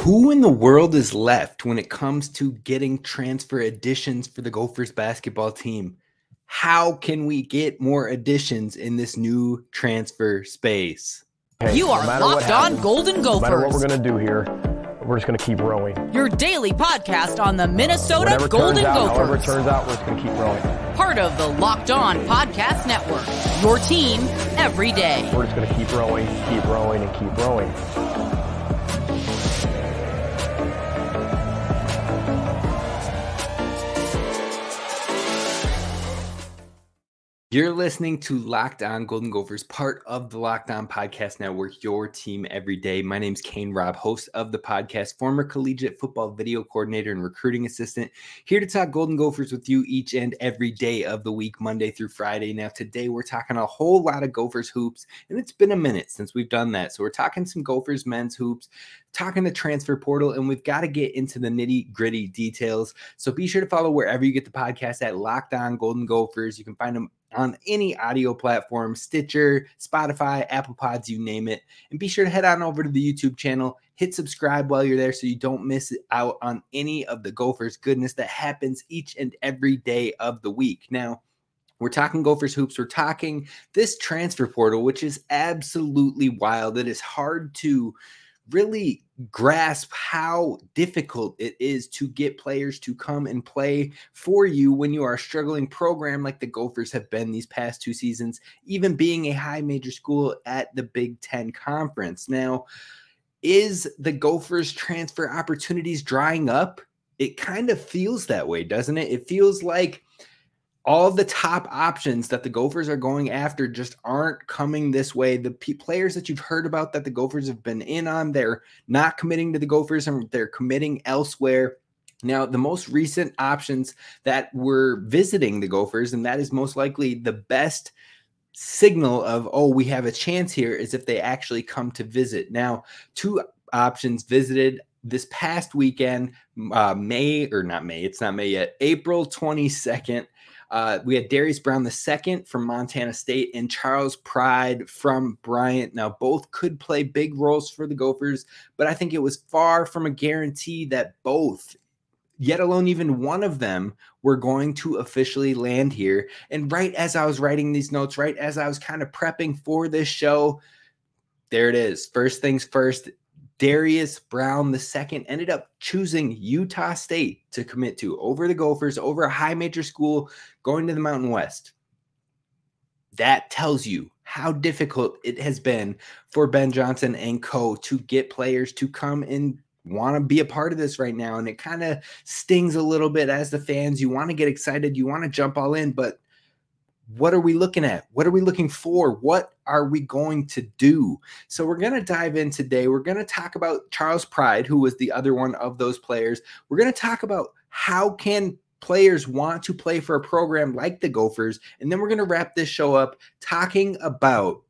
Who in the world is left when it comes to getting transfer additions for the Gophers basketball team? How can we get more additions in this new transfer space? Hey, you are no locked happens, on Golden Gophers. No matter what we're going to do here, we're just going to keep rowing. Your daily podcast on the Minnesota Whatever Golden out, Gophers. However it turns out, we're just going to keep rowing. Part of the Locked On Podcast Network. Your team every day. We're just going to keep rowing, keep rowing, and keep rowing. You're listening to Locked On Golden Gophers, part of the Locked On Podcast Network, your team every day. My name's Kane Rob, host of the podcast, former collegiate football video coordinator and recruiting assistant, here to talk Golden Gophers with you each and every day of the week, Monday through Friday. Now, today we're talking a whole lot of Gophers hoops, and it's been a minute since we've done that. So, we're talking some Gophers men's hoops, talking the transfer portal, and we've got to get into the nitty gritty details. So, be sure to follow wherever you get the podcast at Locked On Golden Gophers. You can find them on any audio platform Stitcher, Spotify, Apple Pods, you name it. And be sure to head on over to the YouTube channel, hit subscribe while you're there so you don't miss out on any of the Gophers goodness that happens each and every day of the week. Now, we're talking Gophers hoops. We're talking this transfer portal, which is absolutely wild. It is hard to really grasp how difficult it is to get players to come and play for you when you are a struggling program like the Gophers have been these past two seasons, even being a high major school at the Big Ten Conference. Now, is the Gophers transfer opportunities drying up? It kind of feels that way, doesn't it? It feels like all the top options that the Gophers are going after just aren't coming this way. The p- players that you've heard about that the Gophers have been in on, they're not committing to the Gophers and they're committing elsewhere. Now, the most recent options that were visiting the Gophers, and that is most likely the best signal of, oh, we have a chance here, is if they actually come to visit. Now, two options visited this past weekend, uh, May or not May, it's not May yet, April 22nd. Uh, we had Darius Brown the second from Montana State and Charles Pride from Bryant. Now, both could play big roles for the Gophers, but I think it was far from a guarantee that both, yet alone even one of them, were going to officially land here. And right as I was writing these notes, right as I was kind of prepping for this show, there it is. First things first, Darius Brown II ended up choosing Utah State to commit to over the Gophers, over a high major school going to the Mountain West. That tells you how difficult it has been for Ben Johnson and co to get players to come and want to be a part of this right now. And it kind of stings a little bit as the fans. You want to get excited, you want to jump all in, but what are we looking at? What are we looking for? What are we going to do? So, we're going to dive in today. We're going to talk about Charles Pride, who was the other one of those players. We're going to talk about how can players want to play for a program like the Gophers. And then we're going to wrap this show up talking about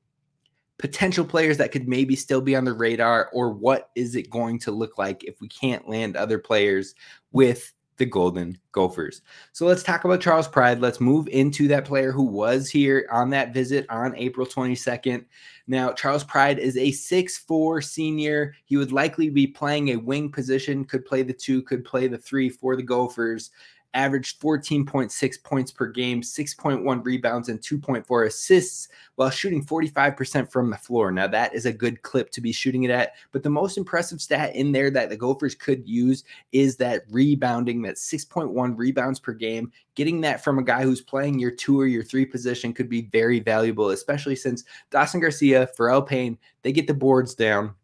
potential players that could maybe still be on the radar or what is it going to look like if we can't land other players with the Golden Gophers. So let's talk about Charles Pride. Let's move into that player who was here on that visit on April 22nd. Now, Charles Pride is a six-four senior. He would likely be playing a wing position, could play the two, could play the three for the Gophers averaged 14.6 points per game, 6.1 rebounds, and 2.4 assists while shooting 45% from the floor. Now, that is a good clip to be shooting it at. But the most impressive stat in there that the Gophers could use is that rebounding, that 6.1 rebounds per game. Getting that from a guy who's playing your two or your three position could be very valuable, especially since Dawson Garcia, Pharrel Payne, they get the boards down.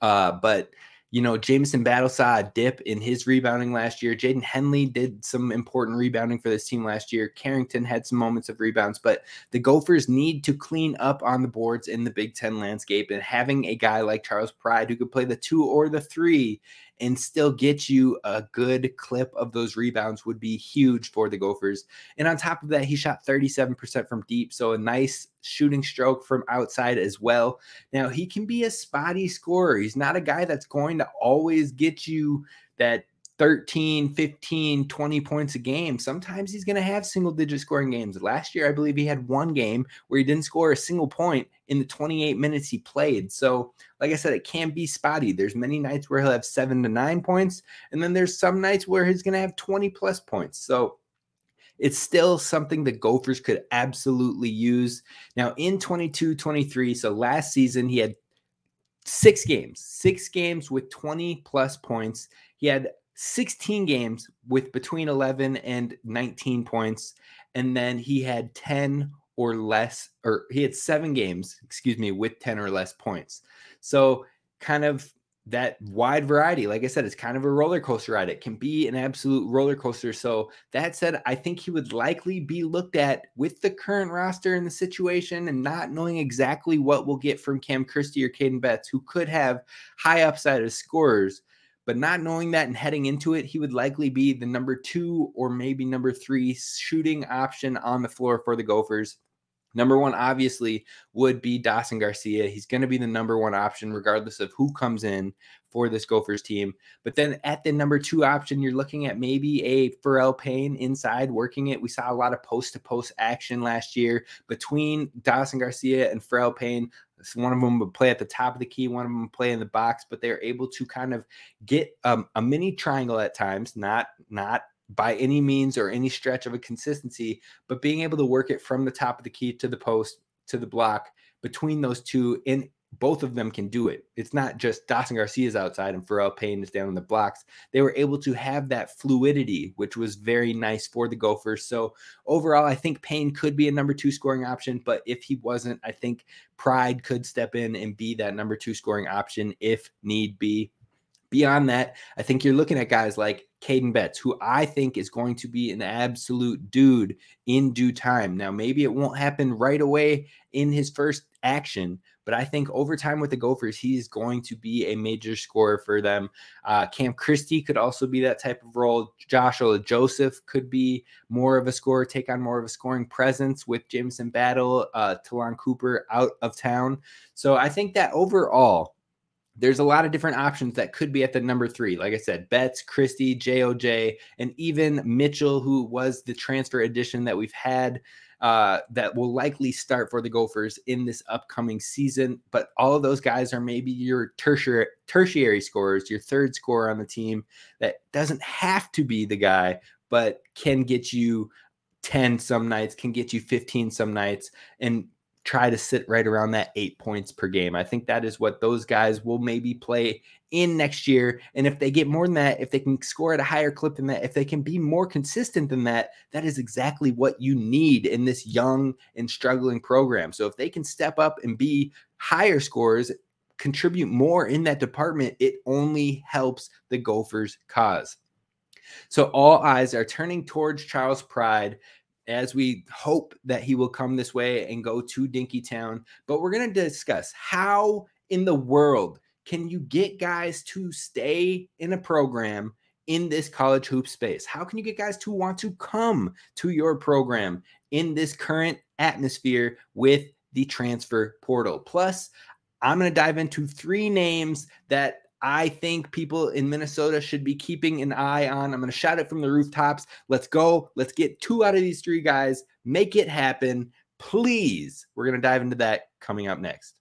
Uh, but you know, Jamison Battle saw a dip in his rebounding last year. Jaden Henley did some important rebounding for this team last year. Carrington had some moments of rebounds, but the Gophers need to clean up on the boards in the Big Ten landscape. And having a guy like Charles Pride who could play the two or the three and still get you a good clip of those rebounds would be huge for the Gophers. And on top of that, he shot 37% from deep. So a nice shooting stroke from outside as well. Now, he can be a spotty scorer. He's not a guy that's going to always get you that 13, 15, 20 points a game. Sometimes he's going to have single digit scoring games. Last year, I believe he had one game where he didn't score a single point in the 28 minutes he played. So, like I said, it can be spotty. There's many nights where he'll have seven to nine points, and then there's some nights where he's going to have 20 plus points. So, it's still something the Gophers could absolutely use. Now, in 22 23, so last season, he had six games, six games with 20 plus points. He had 16 games with between 11 and 19 points. And then he had 10 or less, or he had seven games, excuse me, with 10 or less points. So, kind of that wide variety. Like I said, it's kind of a roller coaster ride. It can be an absolute roller coaster. So, that said, I think he would likely be looked at with the current roster and the situation and not knowing exactly what we'll get from Cam Christie or Caden Betts, who could have high upside as scorers. But not knowing that and heading into it, he would likely be the number two or maybe number three shooting option on the floor for the Gophers. Number one, obviously, would be Dawson Garcia. He's going to be the number one option, regardless of who comes in for this Gophers team. But then at the number two option, you're looking at maybe a Pharrel Payne inside working it. We saw a lot of post to post action last year between Dawson Garcia and Pharrel Payne. One of them would play at the top of the key, one of them would play in the box, but they're able to kind of get um, a mini triangle at times, not not by any means or any stretch of a consistency, but being able to work it from the top of the key to the post to the block between those two in both of them can do it. It's not just Dawson Garcia's outside and Pharrel Payne is down in the blocks. They were able to have that fluidity, which was very nice for the Gophers. So overall, I think Payne could be a number two scoring option, but if he wasn't, I think Pride could step in and be that number two scoring option if need be. Beyond that, I think you're looking at guys like Caden Betts, who I think is going to be an absolute dude in due time. Now, maybe it won't happen right away in his first action, but I think over time with the Gophers, he's going to be a major scorer for them. Uh, Cam Christie could also be that type of role. Joshua Joseph could be more of a scorer, take on more of a scoring presence with Jamison Battle, uh, Ta'Lon Cooper out of town. So I think that overall, there's a lot of different options that could be at the number three. Like I said, Betts, Christie, JOJ, and even Mitchell, who was the transfer addition that we've had uh, that will likely start for the Gophers in this upcoming season. But all of those guys are maybe your tertiary tertiary scorers, your third scorer on the team that doesn't have to be the guy, but can get you 10 some nights, can get you 15 some nights, and try to sit right around that eight points per game. I think that is what those guys will maybe play in next year. And if they get more than that, if they can score at a higher clip than that, if they can be more consistent than that, that is exactly what you need in this young and struggling program. So if they can step up and be higher scores, contribute more in that department, it only helps the Gophers' cause. So all eyes are turning towards Charles Pride as we hope that he will come this way and go to Dinky Town. But we're going to discuss how in the world can you get guys to stay in a program in this college hoop space? How can you get guys to want to come to your program in this current atmosphere with the transfer portal? Plus, I'm going to dive into three names that I think people in Minnesota should be keeping an eye on. I'm going to shout it from the rooftops. Let's go. Let's get two out of these three guys. Make it happen. Please. We're going to dive into that coming up next.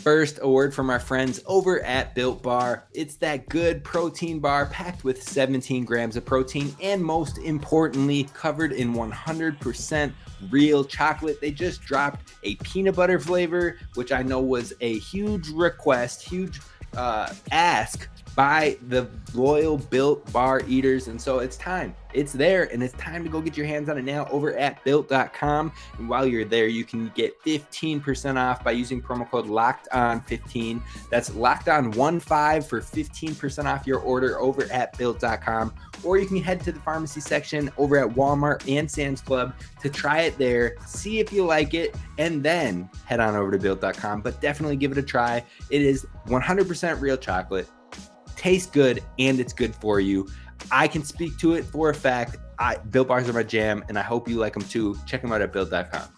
First, a word from our friends over at Built Bar. It's that good protein bar packed with 17 grams of protein and, most importantly, covered in 100% real chocolate. They just dropped a peanut butter flavor, which I know was a huge request, huge uh, ask by the loyal built bar eaters. And so it's time. It's there and it's time to go get your hands on it now over at built.com. And while you're there, you can get 15% off by using promo code locked on 15. That's locked on 15 for 15% off your order over at built.com. Or you can head to the pharmacy section over at Walmart and Sam's Club to try it there, see if you like it, and then head on over to built.com. But definitely give it a try. It is 100% real chocolate tastes good and it's good for you. I can speak to it for a fact. I Built Bars are my jam, and I hope you like them too. Check them out at built.com.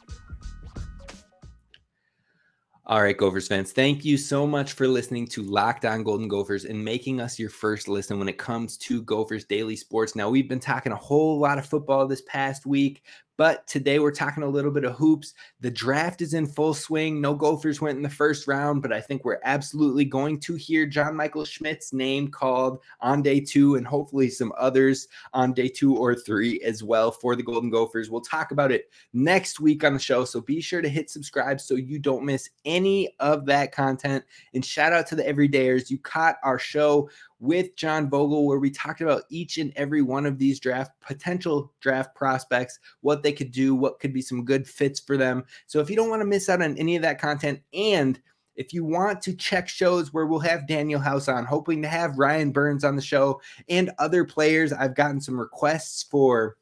All right, Gophers fans, thank you so much for listening to Locked On Golden Gophers and making us your first listen when it comes to Gophers Daily Sports. Now, we've been talking a whole lot of football this past week, but today we're talking a little bit of hoops. The draft is in full swing. No Gophers went in the first round, but I think we're absolutely going to hear John Michael Schmitz's name called on day two and hopefully some others on day two or three as well for the Golden Gophers. We'll talk about it next week on the show. So be sure to hit subscribe so you don't miss any of that content. And shout out to the everydayers. You caught our show with John Vogel, where we talked about each and every one of these draft potential draft prospects, what they could do, what could be some good fits for them. So if you don't want to miss out on any of that content, and if you want to check shows where we'll have Daniel House on, hoping to have Ryan Burns on the show and other players, I've gotten some requests for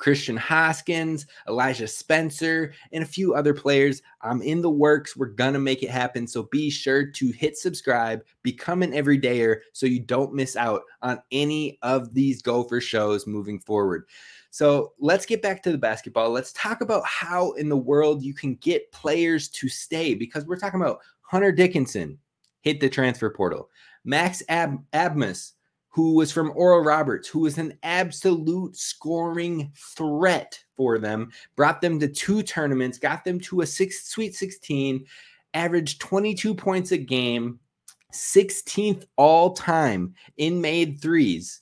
Christian Hoskins, Elijah Spencer, and a few other players. I'm in the works. We're going to make it happen. So be sure to hit subscribe, become an everydayer so you don't miss out on any of these Gopher shows moving forward. So let's get back to the basketball. Let's talk about how in the world you can get players to stay because we're talking about Hunter Dickinson hit the transfer portal, Max Ab- Abmas who was from Oral Roberts, who was an absolute scoring threat for them, brought them to two tournaments, got them to a six, Sweet 16, averaged 22 points a game, 16th all time in made threes.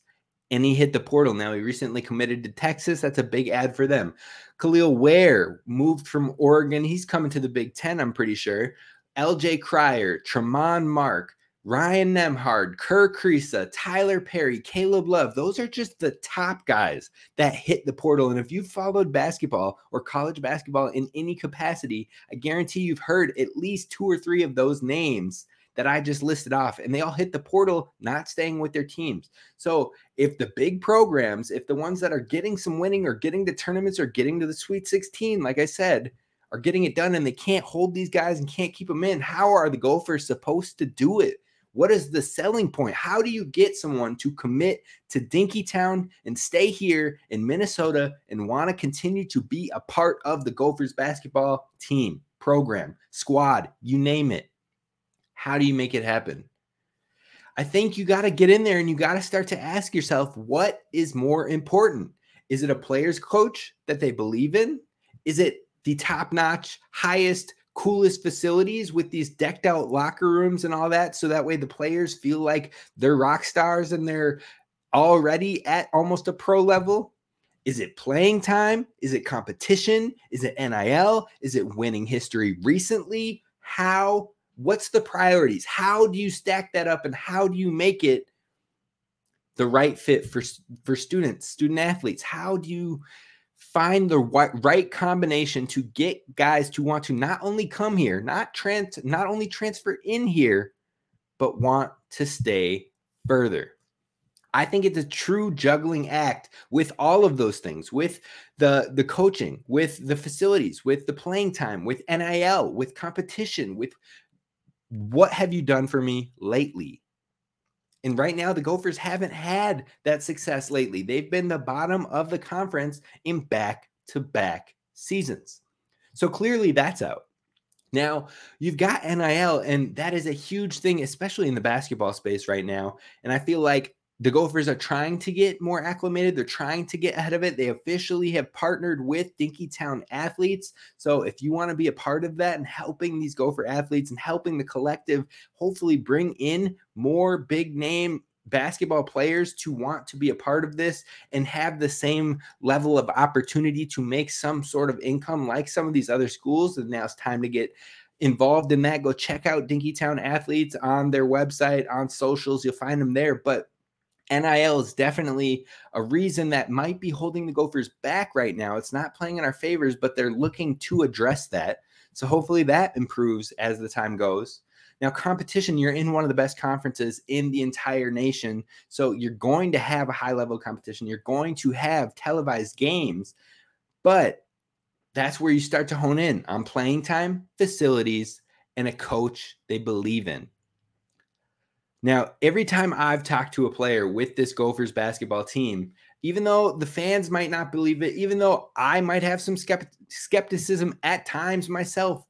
And he hit the portal. Now he recently committed to Texas. That's a big ad for them. Kel'el Ware moved from Oregon. He's coming to the Big Ten, I'm pretty sure. LJ Cryer, Tramon Mark, Ryan Nembhard, Kerr Kriisa, Tyler Perry, Caleb Love, those are just the top guys that hit the portal. And if you've followed basketball or college basketball in any capacity, I guarantee you've heard at least two or three of those names that I just listed off, and they all hit the portal, not staying with their teams. So if the big programs, if the ones that are getting some winning or getting to tournaments or getting to the Sweet 16, like I said, are getting it done and they can't hold these guys and can't keep them in, how are the Gophers supposed to do it? What is the selling point? How do you get someone to commit to Dinkytown and stay here in Minnesota and want to continue to be a part of the Gophers basketball team, program, squad, you name it? How do you make it happen? I think you got to get in there and you got to start to ask yourself what is more important? Is it a player's coach that they believe in? Is it the top notch, highest coolest facilities with these decked out locker rooms and all that. So that way the players feel like they're rock stars and they're already at almost a pro level. Is it playing time? Is it competition? Is it NIL? Is it winning history recently? How? What's the priorities? How do you stack that up and how do you make it the right fit for for students, student athletes? How do you find the right combination to get guys to want to not only come here, not trans, not only transfer in here, but want to stay further. I think it's a true juggling act with all of those things, with the the coaching, with the facilities, with the playing time, with NIL, with competition, with what have you done for me lately? And right now, the Gophers haven't had that success lately. They've been the bottom of the conference in back to back seasons. So clearly that's out. Now, you've got NIL, and that is a huge thing, especially in the basketball space right now. And I feel like the Gophers are trying to get more acclimated. They're trying to get ahead of it. They officially have partnered with Dinkytown athletes. So if you want to be a part of that and helping these Gopher athletes and helping the collective hopefully bring in more big name basketball players to want to be a part of this and have the same level of opportunity to make some sort of income like some of these other schools, and now it's time to get involved in that. Go check out Dinkytown athletes on their website, on socials. You'll find them there. But NIL is definitely a reason that might be holding the Gophers back right now. It's not playing in our favors, but they're looking to address that. So hopefully that improves as the time goes. Now, competition, you're in one of the best conferences in the entire nation. So you're going to have a high level competition. You're going to have televised games, but that's where you start to hone in on playing time, facilities, and a coach they believe in. Now, every time I've talked to a player with this Gophers basketball team, even though the fans might not believe it, even though I might have some skepticism at times myself,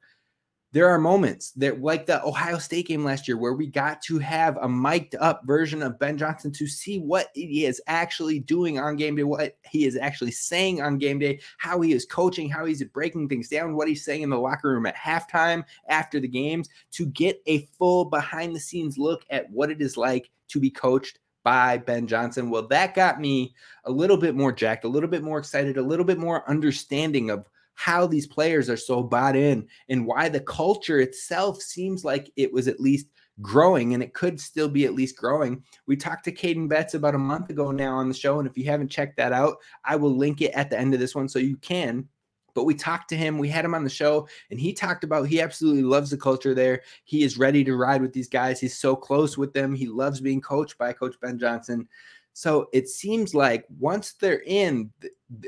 there are moments that like the Ohio State game last year where we got to have a mic'd up version of Ben Johnson to see what he is actually doing on game day, what he is actually saying on game day, how he is coaching, how he's breaking things down, what he's saying in the locker room at halftime after the games to get a full behind the scenes look at what it is like to be coached by Ben Johnson. Well, that got me a little bit more jacked, a little bit more excited, a little bit more understanding of how these players are so bought in and why the culture itself seems like it was at least growing and it could still be at least growing. We talked to Caden Betts about a month ago now on the show. And if you haven't checked that out, I will link it at the end of this one so you can. But we talked to him, we had him on the show, and he talked about he absolutely loves the culture there. He is ready to ride with these guys. He's so close with them. He loves being coached by Coach Ben Johnson. So it seems like once they're in,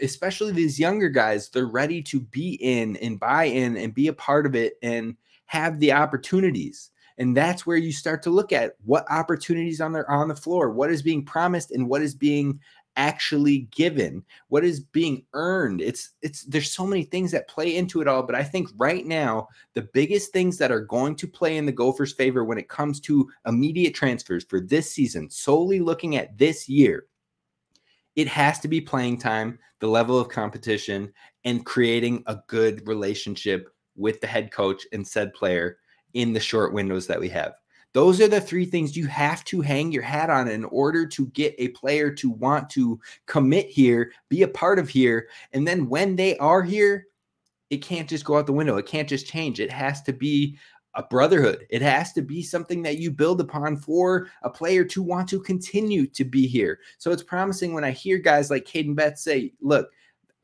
especially these younger guys, they're ready to be in and buy in and be a part of it and have the opportunities. And that's where you start to look at what opportunities on their on the floor, what is being promised and what is being actually given what is being earned. It's it's there's so many things that play into it all but i think right now the biggest things that are going to play in the gophers favor when it comes to immediate transfers for this season solely looking at this year it has to be playing time the level of competition and creating a good relationship with the head coach and said player in the short windows that we have those are the three things you have to hang your hat on in order to get a player to want to commit here, be a part of here. And then when they are here, it can't just go out the window. It can't just change. It has to be a brotherhood. It has to be something that you build upon for a player to want to continue to be here. So it's promising when I hear guys like Caden Betts say, look,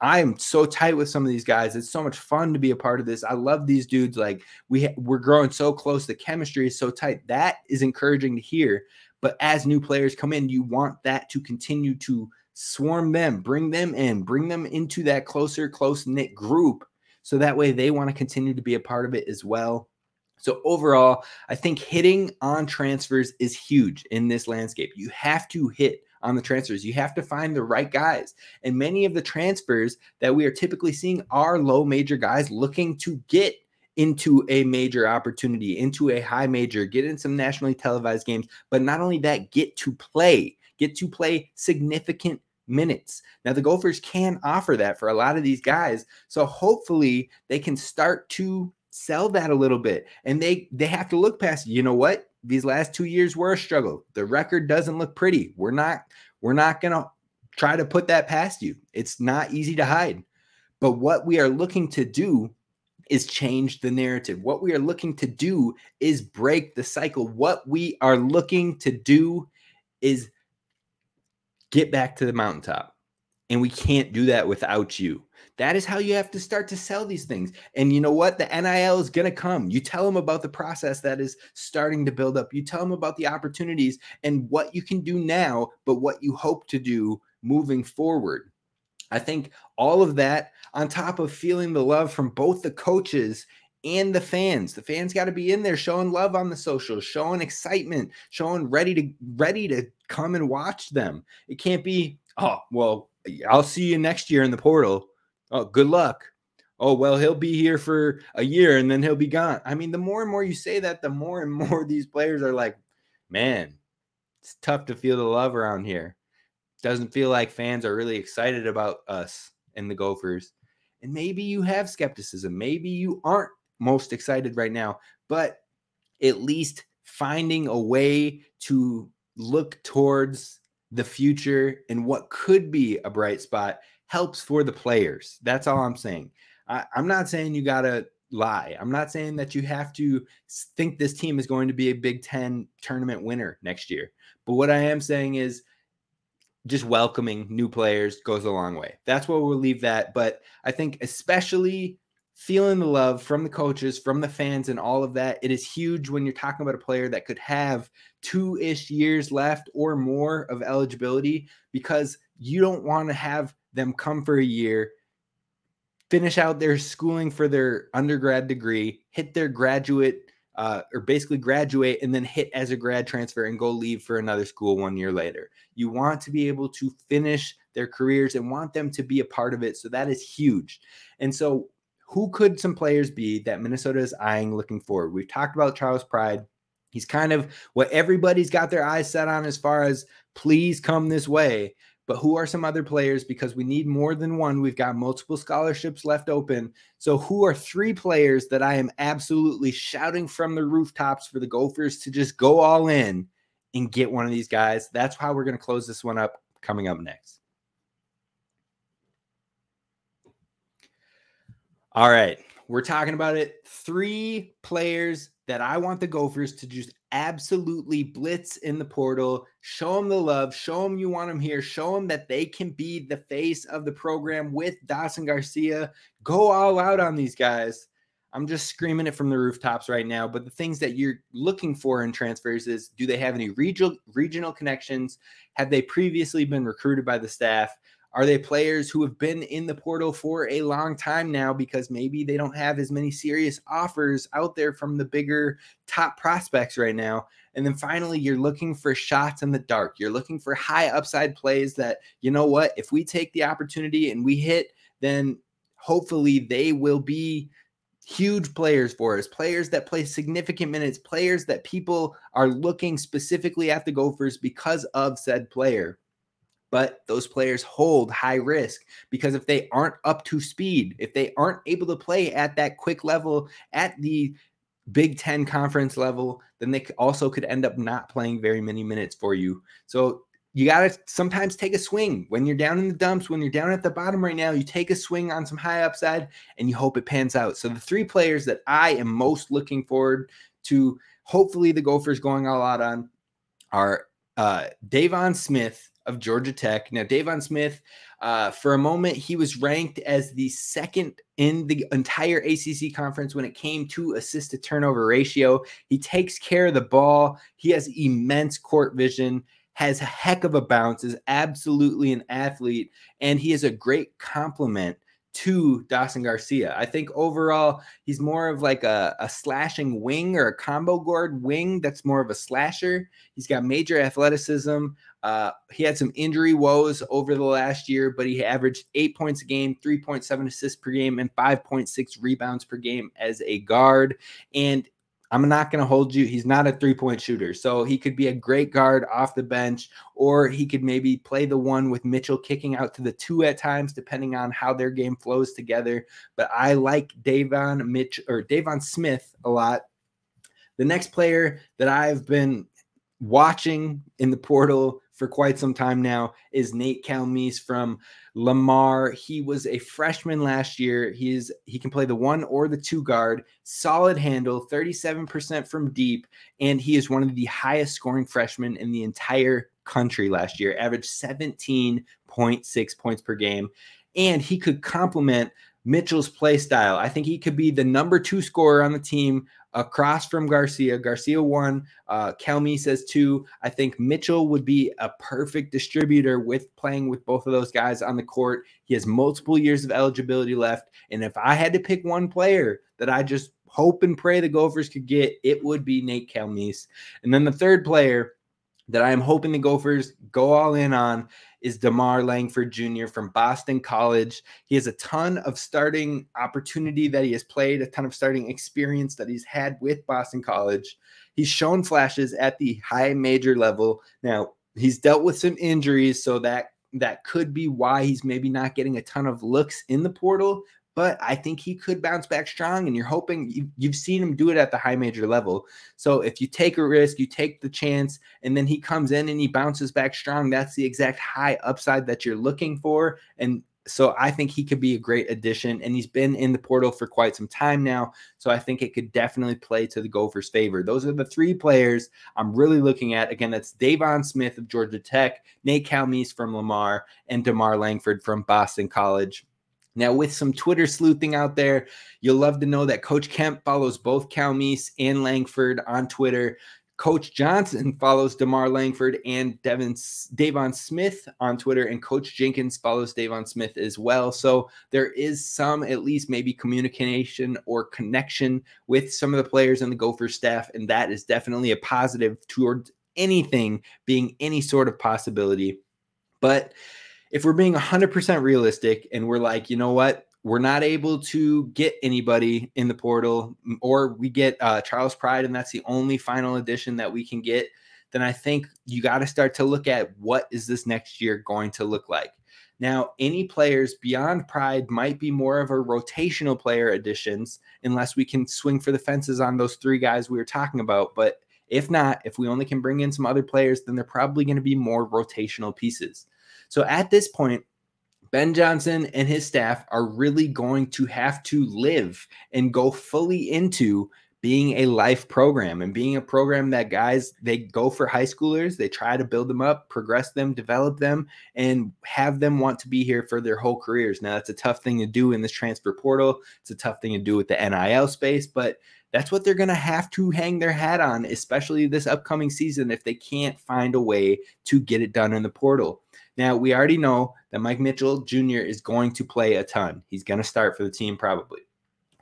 I am so tight with some of these guys. It's so much fun to be a part of this. I love these dudes. Like we we're growing so close. The chemistry is so tight. That is encouraging to hear. But as new players come in, you want that to continue to swarm them, bring them in, bring them into that closer, close knit group. So that way they want to continue to be a part of it as well. So overall, I think hitting on transfers is huge in this landscape. You have to hit on the transfers. You have to find the right guys. And many of the transfers that we are typically seeing are low major guys looking to get into a major opportunity, into a high major, get in some nationally televised games, but not only that, get to play, get to play significant minutes. Now, the Gophers can offer that for a lot of these guys. So hopefully they can start to sell that a little bit and they they have to look past you know what these last two years were a struggle. The record doesn't look pretty. We're not we're not going to try to put that past you. It's not easy to hide. But what we are looking to do is change the narrative. What we are looking to do is break the cycle. What we are looking to do is get back to the mountaintop. And we can't do that without you. That is how you have to start to sell these things. And you know what? The NIL is going to come. You tell them about the process that is starting to build up. You tell them about the opportunities and what you can do now, but what you hope to do moving forward. I think all of that, on top of feeling the love from both the coaches and the fans. The fans got to be in there showing love on the socials, showing excitement, showing ready to ready to come and watch them. It can't be, oh, well, I'll see you next year in the portal. Oh, good luck. Oh, well, he'll be here for a year and then he'll be gone. I mean, the more and more you say that, the more and more these players are like, man, it's tough to feel the love around here. Doesn't feel like fans are really excited about us and the Gophers. And maybe you have skepticism. Maybe you aren't most excited right now, but at least finding a way to look towards the future and what could be a bright spot helps for the players. That's all I'm saying. I, I'm not saying you got to lie. I'm not saying that you have to think this team is going to be a Big Ten tournament winner next year. But what I am saying is just welcoming new players goes a long way. That's where we'll leave that. But I think, especially feeling the love from the coaches, from the fans, and all of that, it is huge when you're talking about a player that could have two ish years left or more of eligibility because you don't want to have them come for a year, finish out their schooling for their undergrad degree, hit their graduate uh, or basically graduate and then hit as a grad transfer and go leave for another school one year later. You want to be able to finish their careers and want them to be a part of it. So that is huge. And so who could some players be that Minnesota is eyeing looking forward? We've talked about Charles Pride. He's kind of what everybody's got their eyes set on as far as please come this way. But who are some other players? Because we need more than one. We've got multiple scholarships left open. So, who are three players that I am absolutely shouting from the rooftops for the Gophers to just go all in and get one of these guys? That's how we're going to close this one up coming up next. All right. We're talking about it. Three players that I want the Gophers to just absolutely blitz in the portal. Show them the love. Show them you want them here. Show them that they can be the face of the program with Dawson Garcia. Go all out on these guys. I'm just screaming it from the rooftops right now. But the things that you're looking for in transfers is do they have any regional regional connections? Have they previously been recruited by the staff? Are they players who have been in the portal for a long time now because maybe they don't have as many serious offers out there from the bigger top prospects right now? And then finally, you're looking for shots in the dark. You're looking for high upside plays that, you know what, if we take the opportunity and we hit, then hopefully they will be huge players for us, players that play significant minutes, players that people are looking specifically at the Gophers because of said player but those players hold high risk because if they aren't up to speed, if they aren't able to play at that quick level at the Big Ten conference level, then they also could end up not playing very many minutes for you. So you got to sometimes take a swing when you're down in the dumps, when you're down at the bottom right now. You take a swing on some high upside and you hope it pans out. So the three players that I am most looking forward to, hopefully the Gophers going all out on, are uh, Deivon Smith of Georgia Tech. Now, Deivon Smith, uh, for a moment, he was ranked as the second in the entire ACC conference when it came to assist to turnover ratio. He takes care of the ball, he has immense court vision. Has a heck of a bounce, is absolutely an athlete, and he is a great complement to Dawson Garcia. I think overall he's more of like a, a slashing wing or a combo guard wing that's more of a slasher. He's got major athleticism. Uh, he had some injury woes over the last year, but he averaged eight points a game, 3.7 assists per game, and 5.6 rebounds per game as a guard. And I'm not going to hold you. He's not a three point shooter. So he could be a great guard off the bench, or he could maybe play the one with Mitchell kicking out to the two at times, depending on how their game flows together. But I like Deivon Mitch or Deivon Smith a lot. The next player that I've been watching in the portal for quite some time now is Nate Calmese from Lamar. He was a freshman last year. He's he can play the one or the two guard, solid handle, 37% from deep, and he is one of the highest scoring freshmen in the entire country last year, averaged 17.6 points per game. And he could complement Mitchell's play style. I think he could be the number two scorer on the team across from Garcia. Garcia one, uh, says two. I think Mitchell would be a perfect distributor with playing with both of those guys on the court. He has multiple years of eligibility left. And if I had to pick one player that I just hope and pray the Gophers could get, it would be Nate Calmese. And then the third player that I am hoping the Gophers go all in on is DeMarr Langford Jr. from Boston College. He has a ton of starting opportunity that he has played, a ton of starting experience that he's had with Boston College. He's shown flashes at the high major level. Now, he's dealt with some injuries, so that that could be why he's maybe not getting a ton of looks in the portal, but I think he could bounce back strong. And you're hoping you, you've seen him do it at the high major level. So if you take a risk, you take the chance, and then he comes in and he bounces back strong, that's the exact high upside that you're looking for. And so I think he could be a great addition, and he's been in the portal for quite some time now. So I think it could definitely play to the Gophers' favor. Those are the three players I'm really looking at. Again, that's Deivon Smith of Georgia Tech, Nate Calmese from Lamar, and DeMarr Langford from Boston College. Now, with some Twitter sleuthing out there, you'll love to know that Coach Kemp follows both Calmese and Langford on Twitter. Coach Johnson follows DeMarr Langford and Devin Deivon Smith on Twitter, and Coach Jenkins follows Deivon Smith as well. So there is some, at least maybe communication or connection with some of the players and the Gopher staff, and that is definitely a positive towards anything being any sort of possibility. But if we're being 100% realistic and we're like, you know what, we're not able to get anybody in the portal, or we get uh, Charles Pride, and that's the only final addition that we can get, then I think you got to start to look at what is this next year going to look like. Now, any players beyond Pride might be more of a rotational player additions unless we can swing for the fences on those three guys we were talking about. But if not, if we only can bring in some other players, then they're probably going to be more rotational pieces. So at this point, Ben Johnson and his staff are really going to have to live and go fully into being a life program and being a program that guys they go for high schoolers they try to build them up progress them develop them and have them want to be here for their whole careers. Now that's a tough thing to do in this transfer portal. It's a tough thing to do with the nil space but that's what they're going to have to hang their hat on especially this upcoming season if they can't find a way to get it done in the portal now we already know that mike mitchell jr is going to play a ton he's going to start for the team probably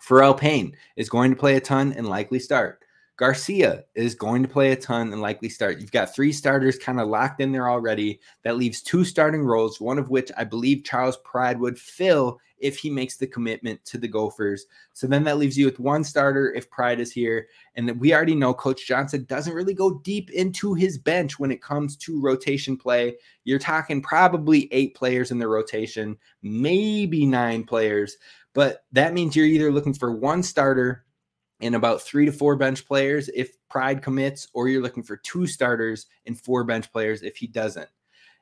Pharrel Payne is going to play a ton and likely start. Garcia is going to play a ton and likely start. You've got three starters kind of locked in there already. That leaves two starting roles, one of which I believe Charles Pride would fill if he makes the commitment to the Gophers. So then that leaves you with one starter if Pride is here. And we already know Coach Johnson doesn't really go deep into his bench when it comes to rotation play. You're talking probably eight players in the rotation, maybe nine players. But that means you're either looking for one starter and about three to four bench players if Pride commits, or you're looking for two starters and four bench players if he doesn't.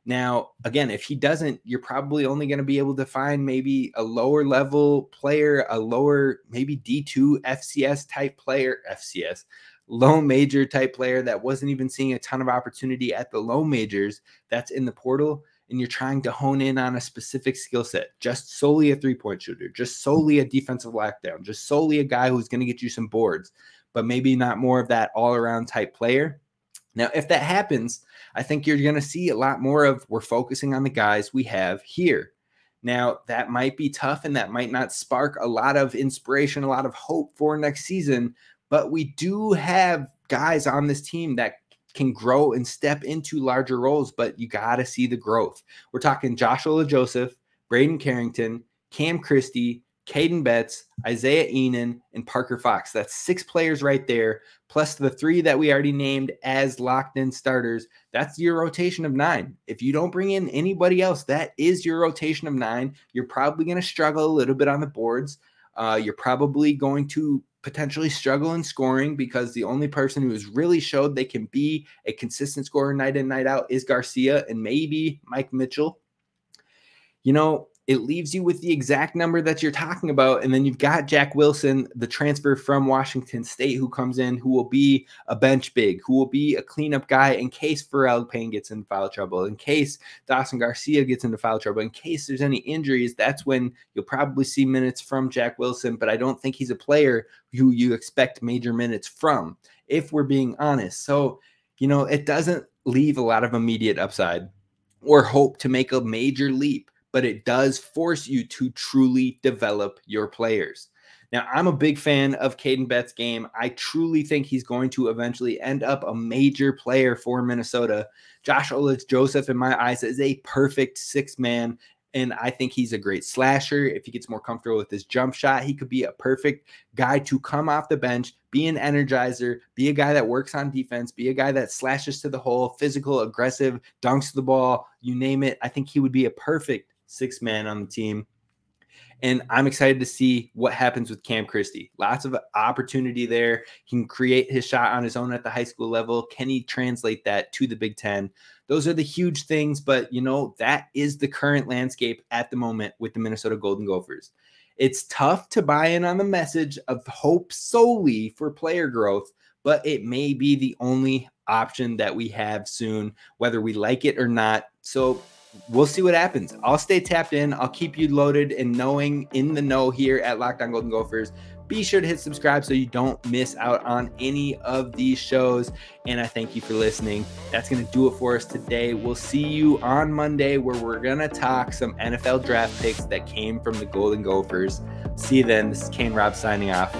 Now, again, if he doesn't, you're probably only going to be able to find maybe a lower level player, a lower, maybe D2 FCS type player, FCS, low major type player that wasn't even seeing a ton of opportunity at the low majors that's in the portal and you're trying to hone in on a specific skill set, just solely a three point shooter, just solely a defensive lockdown, just solely a guy who's going to get you some boards, but maybe not more of that all around type player. Now, if that happens, I think you're going to see a lot more of we're focusing on the guys we have here. Now, that might be tough and that might not spark a lot of inspiration, a lot of hope for next season, but we do have guys on this team that can grow and step into larger roles, but you got to see the growth. We're talking Joshua Joseph, Braden Carrington, Cam Christie, Caden Betts, Isaiah Ihnen, and Parker Fox. That's six players right there, plus the three that we already named as locked in starters. That's your rotation of nine. If you don't bring in anybody else, that is your rotation of nine. You're probably going to struggle a little bit on the boards. Uh, you're probably going to potentially struggle in scoring because the only person who has really showed they can be a consistent scorer night in, night out is Garcia and maybe Mike Mitchell. You know, it leaves you with the exact number that you're talking about. And then you've got Jack Wilson, the transfer from Washington State, who comes in, who will be a bench big, who will be a cleanup guy in case Pharrel Payne gets into foul trouble, in case Dawson Garcia gets into foul trouble, in case there's any injuries. That's when you'll probably see minutes from Jack Wilson. But I don't think he's a player who you expect major minutes from, if we're being honest. So, you know, it doesn't leave a lot of immediate upside or hope to make a major leap but it does force you to truly develop your players. Now, I'm a big fan of Caden Betts' game. I truly think he's going to eventually end up a major player for Minnesota. Josh Ola-Joseph, in my eyes, is a perfect six man. And I think he's a great slasher. If he gets more comfortable with his jump shot, he could be a perfect guy to come off the bench, be an energizer, be a guy that works on defense, be a guy that slashes to the hole, physical, aggressive, dunks the ball, you name it. I think he would be a perfect six man on the team. And I'm excited to see what happens with Cam Christie. Lots of opportunity there. He can create his shot on his own at the high school level. Can he translate that to the Big Ten? Those are the huge things, but you know, that is the current landscape at the moment with the Minnesota Golden Gophers. It's tough to buy in on the message of hope solely for player growth, but it may be the only option that we have soon, whether we like it or not. So we'll see what happens. I'll stay tapped in. I'll keep you loaded and knowing in the know here at Locked On Golden Gophers. Be sure to hit subscribe so you don't miss out on any of these shows. And I thank you for listening. That's going to do it for us today. We'll see you on Monday where we're going to talk some NFL draft picks that came from the Golden Gophers. See you then. This is Kane Rob signing off.